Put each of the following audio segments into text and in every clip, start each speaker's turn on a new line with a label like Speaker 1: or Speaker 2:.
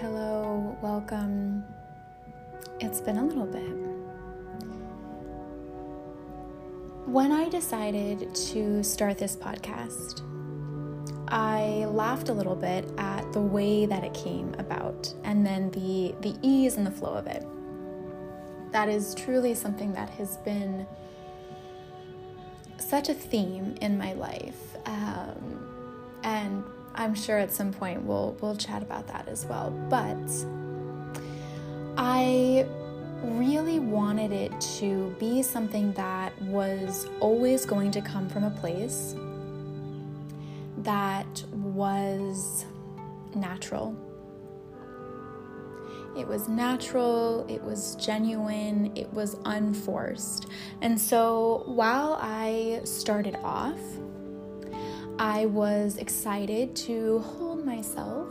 Speaker 1: hello, welcome. It's been a little bit. When I decided to start this podcast, I laughed a little bit at the way that it came about and then the the ease and the flow of it. That is truly something that has been such a theme in my life. Um, and I'm sure at some point we'll we'll chat about that as well. But I really wanted it to be something that was always going to come from a place that was natural. It was natural, it was genuine, it was unforced. And so while I started off I was excited to hold myself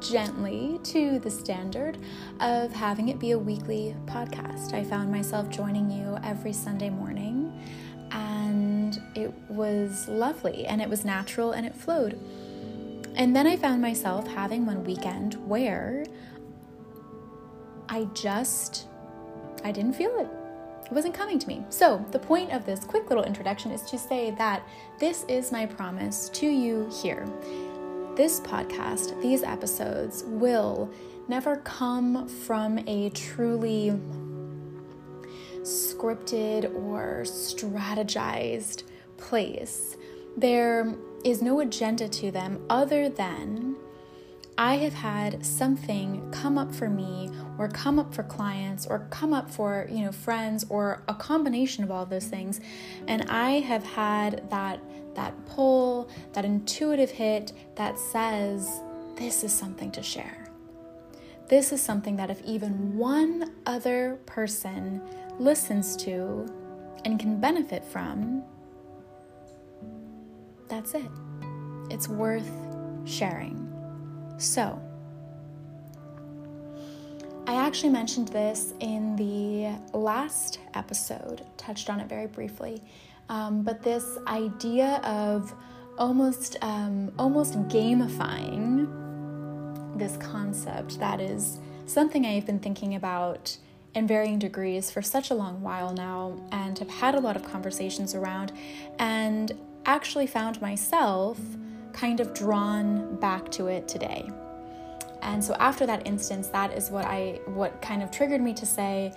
Speaker 1: gently to the standard of having it be a weekly podcast. I found myself joining you every Sunday morning, and it was lovely and it was natural and it flowed. And then I found myself having one weekend where I just I didn't feel it. It wasn't coming to me. So, the point of this quick little introduction is to say that this is my promise to you here. This podcast, these episodes, will never come from a truly scripted or strategized place. There is no agenda to them other than I have had something come up for me or come up for clients or come up for, you know, friends or a combination of all those things and I have had that that pull, that intuitive hit that says this is something to share. This is something that if even one other person listens to and can benefit from, that's it. It's worth sharing. So, I actually mentioned this in the last episode, touched on it very briefly, um, but this idea of almost um, almost gamifying this concept that is something I've been thinking about in varying degrees for such a long while now and have had a lot of conversations around and actually found myself kind of drawn back to it today. And so after that instance, that is what I what kind of triggered me to say,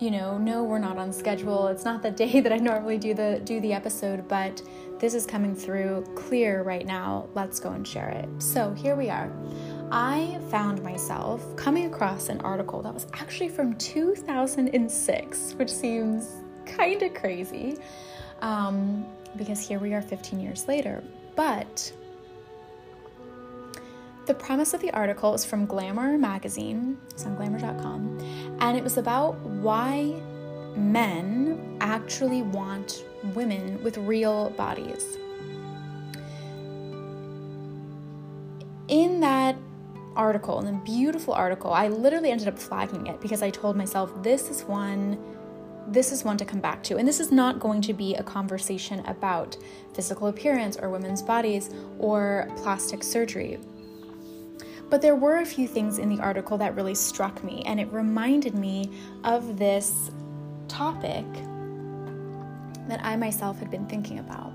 Speaker 1: you know, no, we're not on schedule. It's not the day that I normally do the do the episode, but this is coming through clear right now. Let's go and share it. So, here we are. I found myself coming across an article that was actually from 2006, which seems kind of crazy um, because here we are 15 years later. But the premise of the article is from Glamour magazine, it's on glamour.com, and it was about why men actually want women with real bodies. In that article, in the beautiful article, I literally ended up flagging it because I told myself this is one this is one to come back to. And this is not going to be a conversation about physical appearance or women's bodies or plastic surgery. But there were a few things in the article that really struck me, and it reminded me of this topic that I myself had been thinking about.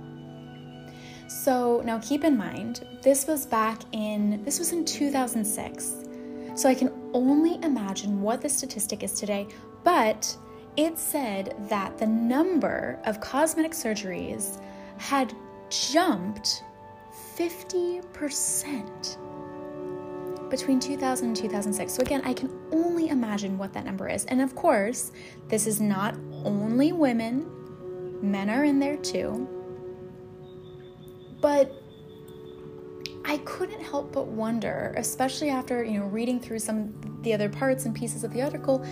Speaker 1: So now keep in mind, this was back in this was in 2006. So I can only imagine what the statistic is today, but it said that the number of cosmetic surgeries had jumped 50% between 2000 and 2006. So, again, I can only imagine what that number is. And of course, this is not only women, men are in there too. But I couldn't help but wonder, especially after, you know, reading through some the other parts and pieces of the article,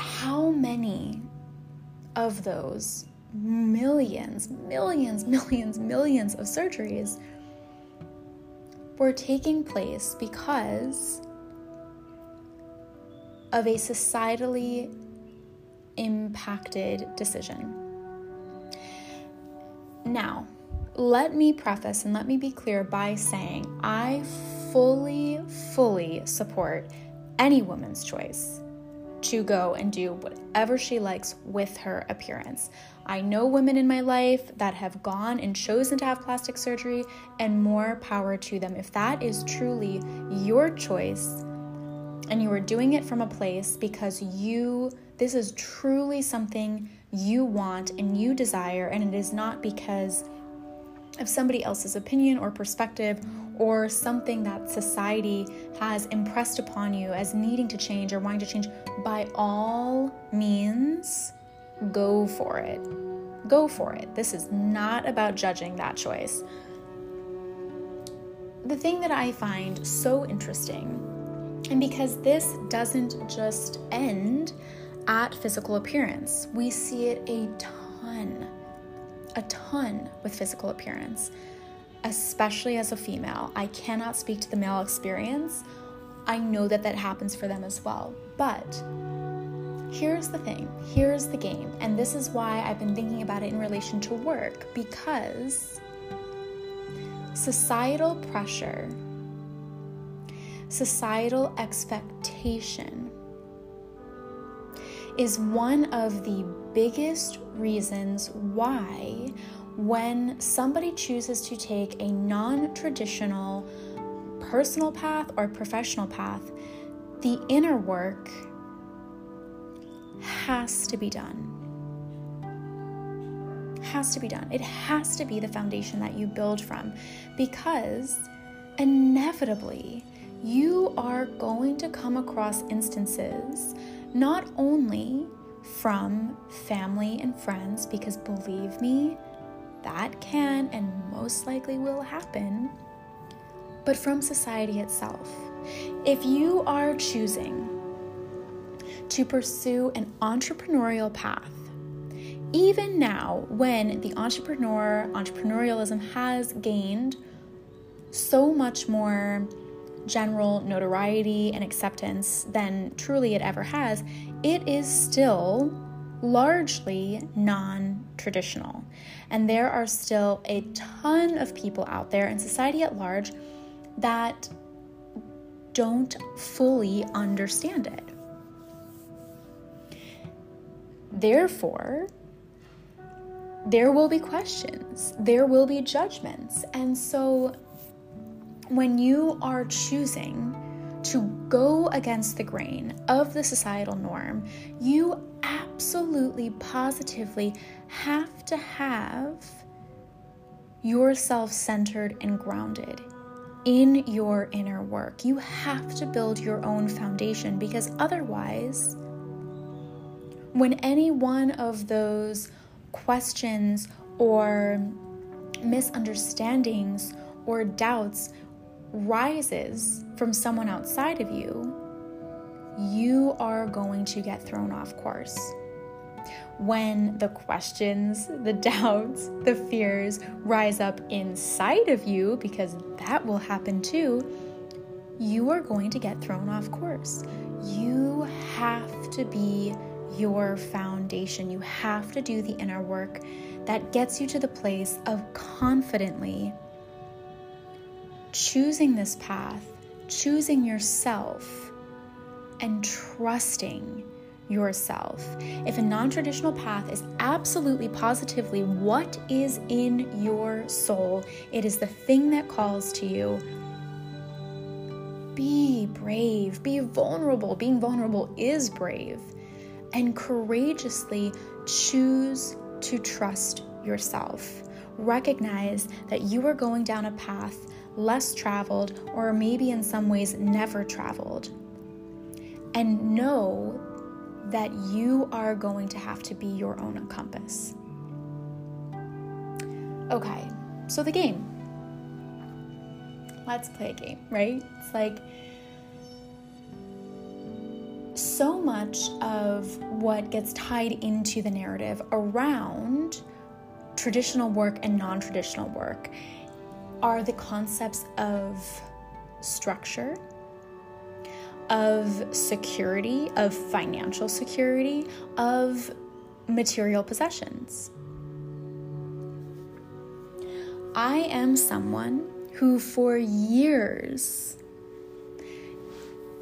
Speaker 1: how many of those millions, millions, millions, millions of surgeries were taking place because of a societally impacted decision. Now, let me preface and let me be clear by saying I fully, fully support any woman's choice to go and do whatever she likes with her appearance. I know women in my life that have gone and chosen to have plastic surgery, and more power to them. If that is truly your choice, and you are doing it from a place because you, this is truly something you want and you desire, and it is not because of somebody else's opinion or perspective or something that society has impressed upon you as needing to change or wanting to change, by all means, go for it. Go for it. This is not about judging that choice. The thing that I find so interesting, and because this doesn't just end at physical appearance, we see it a ton, a ton with physical appearance, especially as a female. I cannot speak to the male experience. I know that that happens for them as well. But here's the thing here's the game. And this is why I've been thinking about it in relation to work because societal pressure, societal expectation is one of the biggest reasons why, when somebody chooses to take a non traditional personal path or professional path, the inner work has to be done. Has to be done. It has to be the foundation that you build from because inevitably you are going to come across instances not only from family and friends, because believe me, that can and most likely will happen, but from society itself. If you are choosing to pursue an entrepreneurial path. Even now, when the entrepreneur, entrepreneurialism has gained so much more general notoriety and acceptance than truly it ever has, it is still largely non traditional. And there are still a ton of people out there in society at large that don't fully understand it. Therefore, there will be questions, there will be judgments. And so, when you are choosing to go against the grain of the societal norm, you absolutely, positively have to have yourself centered and grounded in your inner work. You have to build your own foundation because otherwise, when any one of those questions or misunderstandings or doubts rises from someone outside of you, you are going to get thrown off course. When the questions, the doubts, the fears rise up inside of you, because that will happen too, you are going to get thrown off course. You have to be your foundation. You have to do the inner work that gets you to the place of confidently choosing this path, choosing yourself, and trusting yourself. If a non traditional path is absolutely positively what is in your soul, it is the thing that calls to you. Be brave, be vulnerable. Being vulnerable is brave and courageously choose to trust yourself. Recognize that you are going down a path less traveled, or maybe in some ways never traveled. And know that you are going to have to be your own compass. Okay, so the game. Let's play a game, right? It's like, so much of what gets tied into the narrative around traditional work and non traditional work are the concepts of structure, of security, of financial security, of material possessions. I am someone who, for years,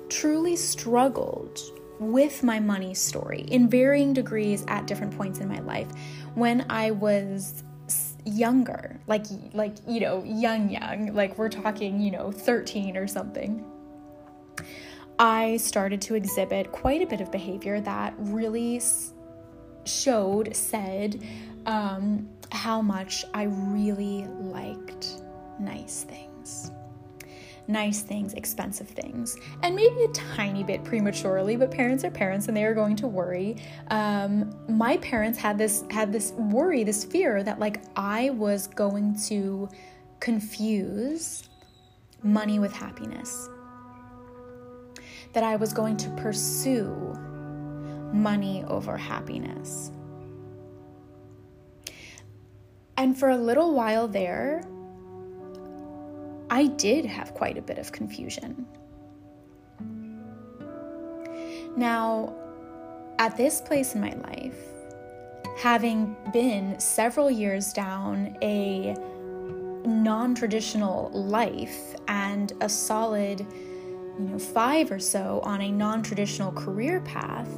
Speaker 1: truly struggled with my money story in varying degrees at different points in my life. When I was younger, like like you know, young young, like we're talking, you know, 13 or something. I started to exhibit quite a bit of behavior that really showed, said um, how much I really liked nice things nice things, expensive things, and maybe a tiny bit prematurely. But parents are parents, and they are going to worry. Um, my parents had this had this worry, this fear that like I was going to confuse money with happiness. That I was going to pursue money over happiness. And for a little while there, I did have quite a bit of confusion. Now, at this place in my life, having been several years down a non traditional life and a solid, you know, five or so on a non traditional career path,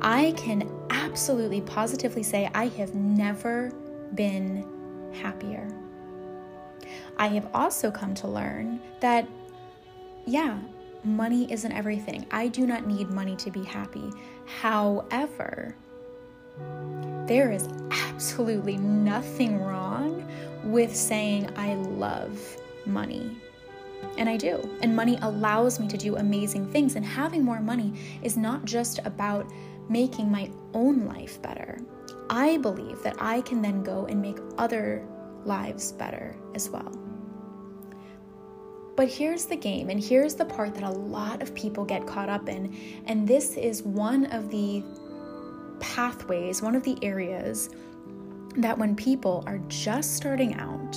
Speaker 1: I can absolutely positively say I have never been happier. I have also come to learn that, yeah, money isn't everything. I do not need money to be happy. However, there is absolutely nothing wrong with saying I love money. And I do. And money allows me to do amazing things. And having more money is not just about making my own life better. I believe that I can then go and make other lives better as well. But here's the game, and here's the part that a lot of people get caught up in. And this is one of the pathways, one of the areas that when people are just starting out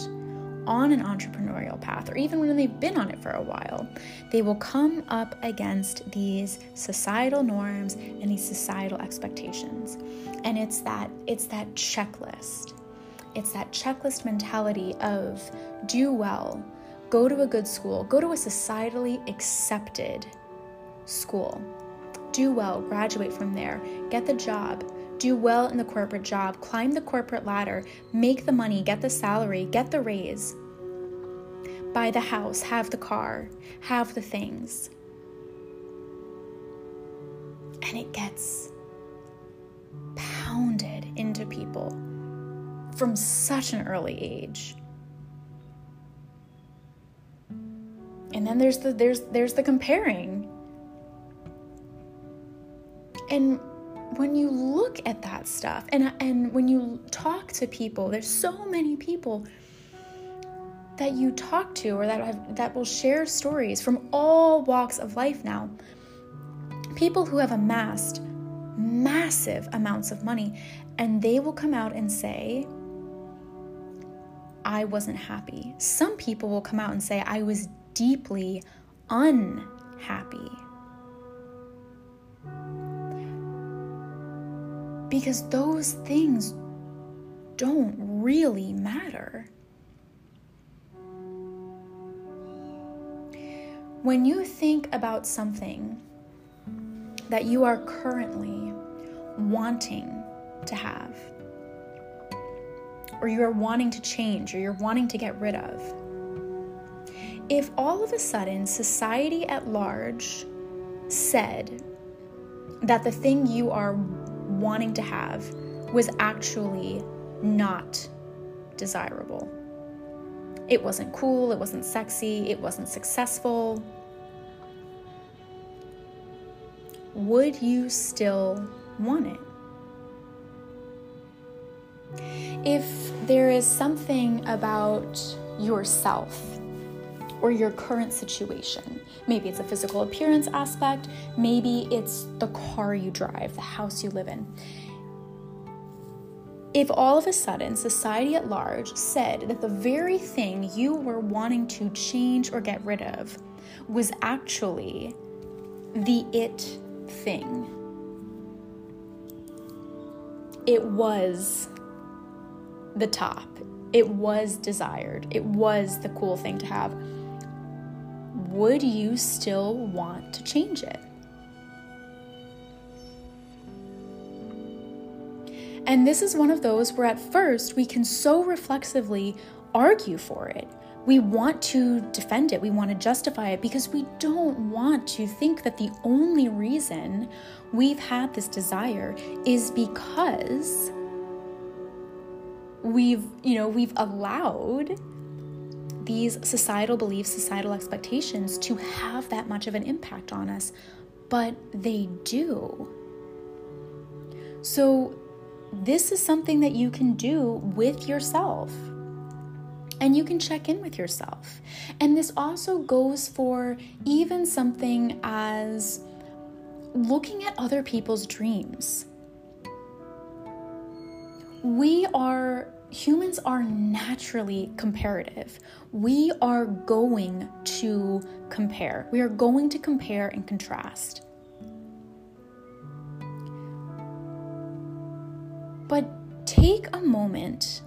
Speaker 1: on an entrepreneurial path, or even when they've been on it for a while, they will come up against these societal norms and these societal expectations. And it's that it's that checklist. It's that checklist mentality of do well, go to a good school, go to a societally accepted school. Do well, graduate from there, get the job, do well in the corporate job, climb the corporate ladder, make the money, get the salary, get the raise, buy the house, have the car, have the things. And it gets pounded into people from such an early age. And then there's the there's there's the comparing. And when you look at that stuff and and when you talk to people, there's so many people that you talk to or that have, that will share stories from all walks of life now. People who have amassed massive amounts of money and they will come out and say I wasn't happy. Some people will come out and say I was deeply unhappy. Because those things don't really matter. When you think about something that you are currently wanting to have, or you are wanting to change, or you're wanting to get rid of, if all of a sudden society at large said that the thing you are wanting to have was actually not desirable, it wasn't cool, it wasn't sexy, it wasn't successful, would you still want it? If there is something about yourself or your current situation. Maybe it's a physical appearance aspect, maybe it's the car you drive, the house you live in. If all of a sudden society at large said that the very thing you were wanting to change or get rid of was actually the it thing, it was the top, it was desired, it was the cool thing to have would you still want to change it? And this is one of those where at first we can so reflexively argue for it. We want to defend it, we want to justify it because we don't want to think that the only reason we've had this desire is because we've, you know, we've allowed these societal beliefs, societal expectations to have that much of an impact on us, but they do. So, this is something that you can do with yourself. And you can check in with yourself. And this also goes for even something as looking at other people's dreams. We are humans are naturally comparative. We are going to compare. We are going to compare and contrast. But take a moment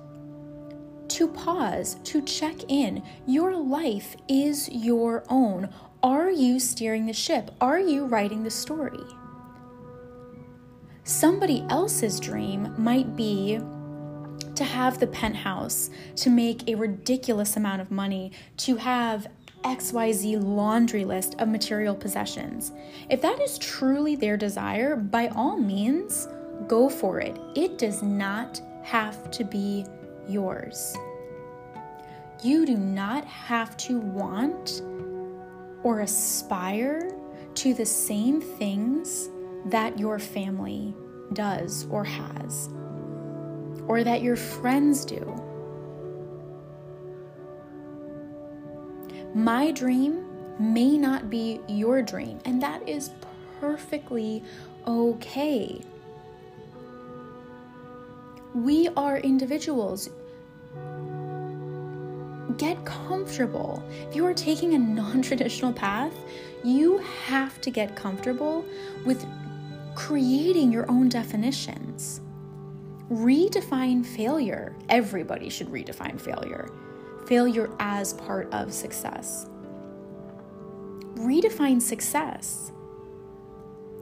Speaker 1: to pause, to check in. Your life is your own. Are you steering the ship? Are you writing the story? Somebody else's dream might be to have the penthouse, to make a ridiculous amount of money, to have XYZ laundry list of material possessions. If that is truly their desire, by all means, go for it. It does not have to be yours. You do not have to want or aspire to the same things that your family does or has, or that your friends do. My dream may not be your dream, and that is perfectly okay. We are individuals. Get comfortable. If you are taking a non traditional path, you have to get comfortable with creating your own definitions. Redefine failure. Everybody should redefine failure. Failure as part of success. Redefine success.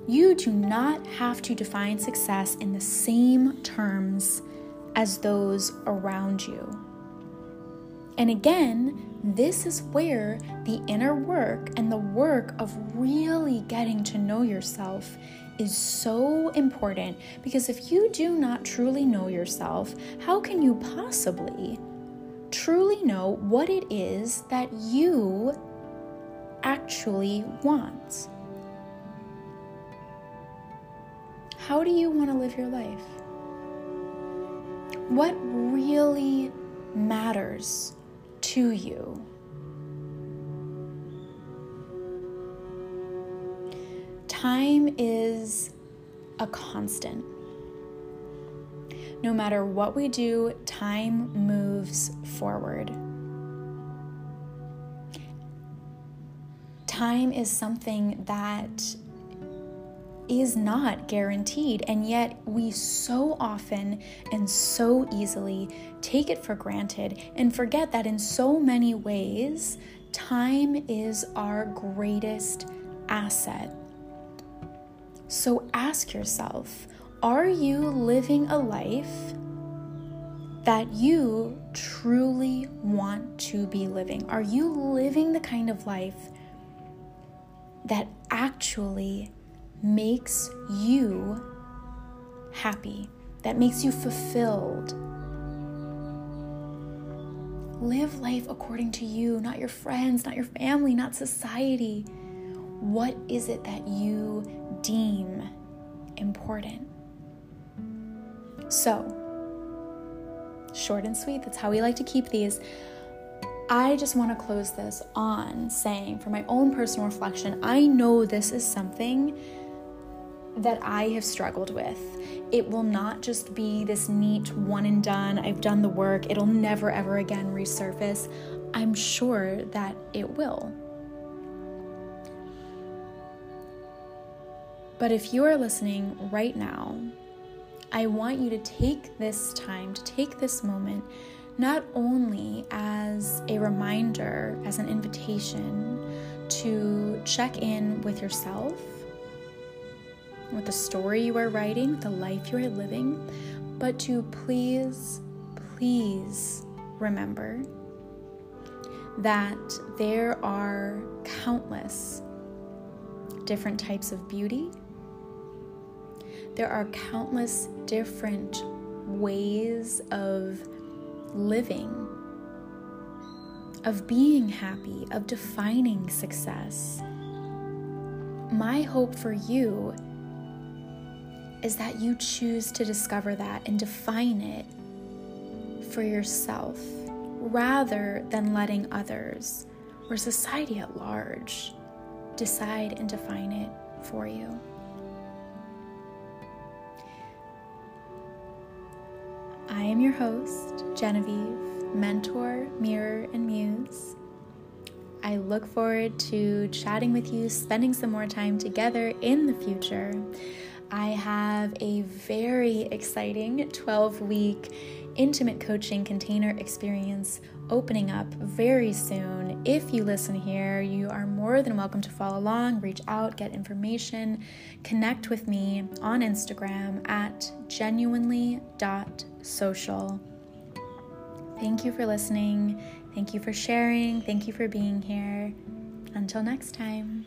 Speaker 1: You do not have to define success in the same terms as those around you. And again, this is where the inner work and the work of really getting to know yourself is so important because if you do not truly know yourself, how can you possibly truly know what it is that you actually want? How do you want to live your life? What really matters to you? Time is a constant. No matter what we do, time moves forward. Time is something that is not guaranteed, and yet we so often and so easily take it for granted and forget that in so many ways, time is our greatest asset. So ask yourself are you living a life that you truly want to be living? Are you living the kind of life that actually makes you happy, that makes you fulfilled. Live life according to you, not your friends, not your family, not society. What is it that you deem important? So, short and sweet, that's how we like to keep these. I just want to close this on saying, for my own personal reflection, I know this is something that I have struggled with. It will not just be this neat one and done, I've done the work, it'll never ever again resurface. I'm sure that it will. But if you are listening right now, I want you to take this time, to take this moment, not only as a reminder, as an invitation to check in with yourself, with the story you are writing, the life you are living, but to please, please remember that there are countless different types of beauty. There are countless different ways of living, of being happy, of defining success. My hope for you is that you choose to discover that and define it for yourself rather than letting others or society at large decide and define it for you. I am your host, Genevieve, mentor, mirror, and muse. I look forward to chatting with you, spending some more time together in the future. I have a very exciting 12 week intimate coaching container experience opening up very soon. If you listen here, you are more than welcome to follow along, reach out, get information, connect with me on Instagram at genuinely.social. Thank you for listening. Thank you for sharing. Thank you for being here. Until next time.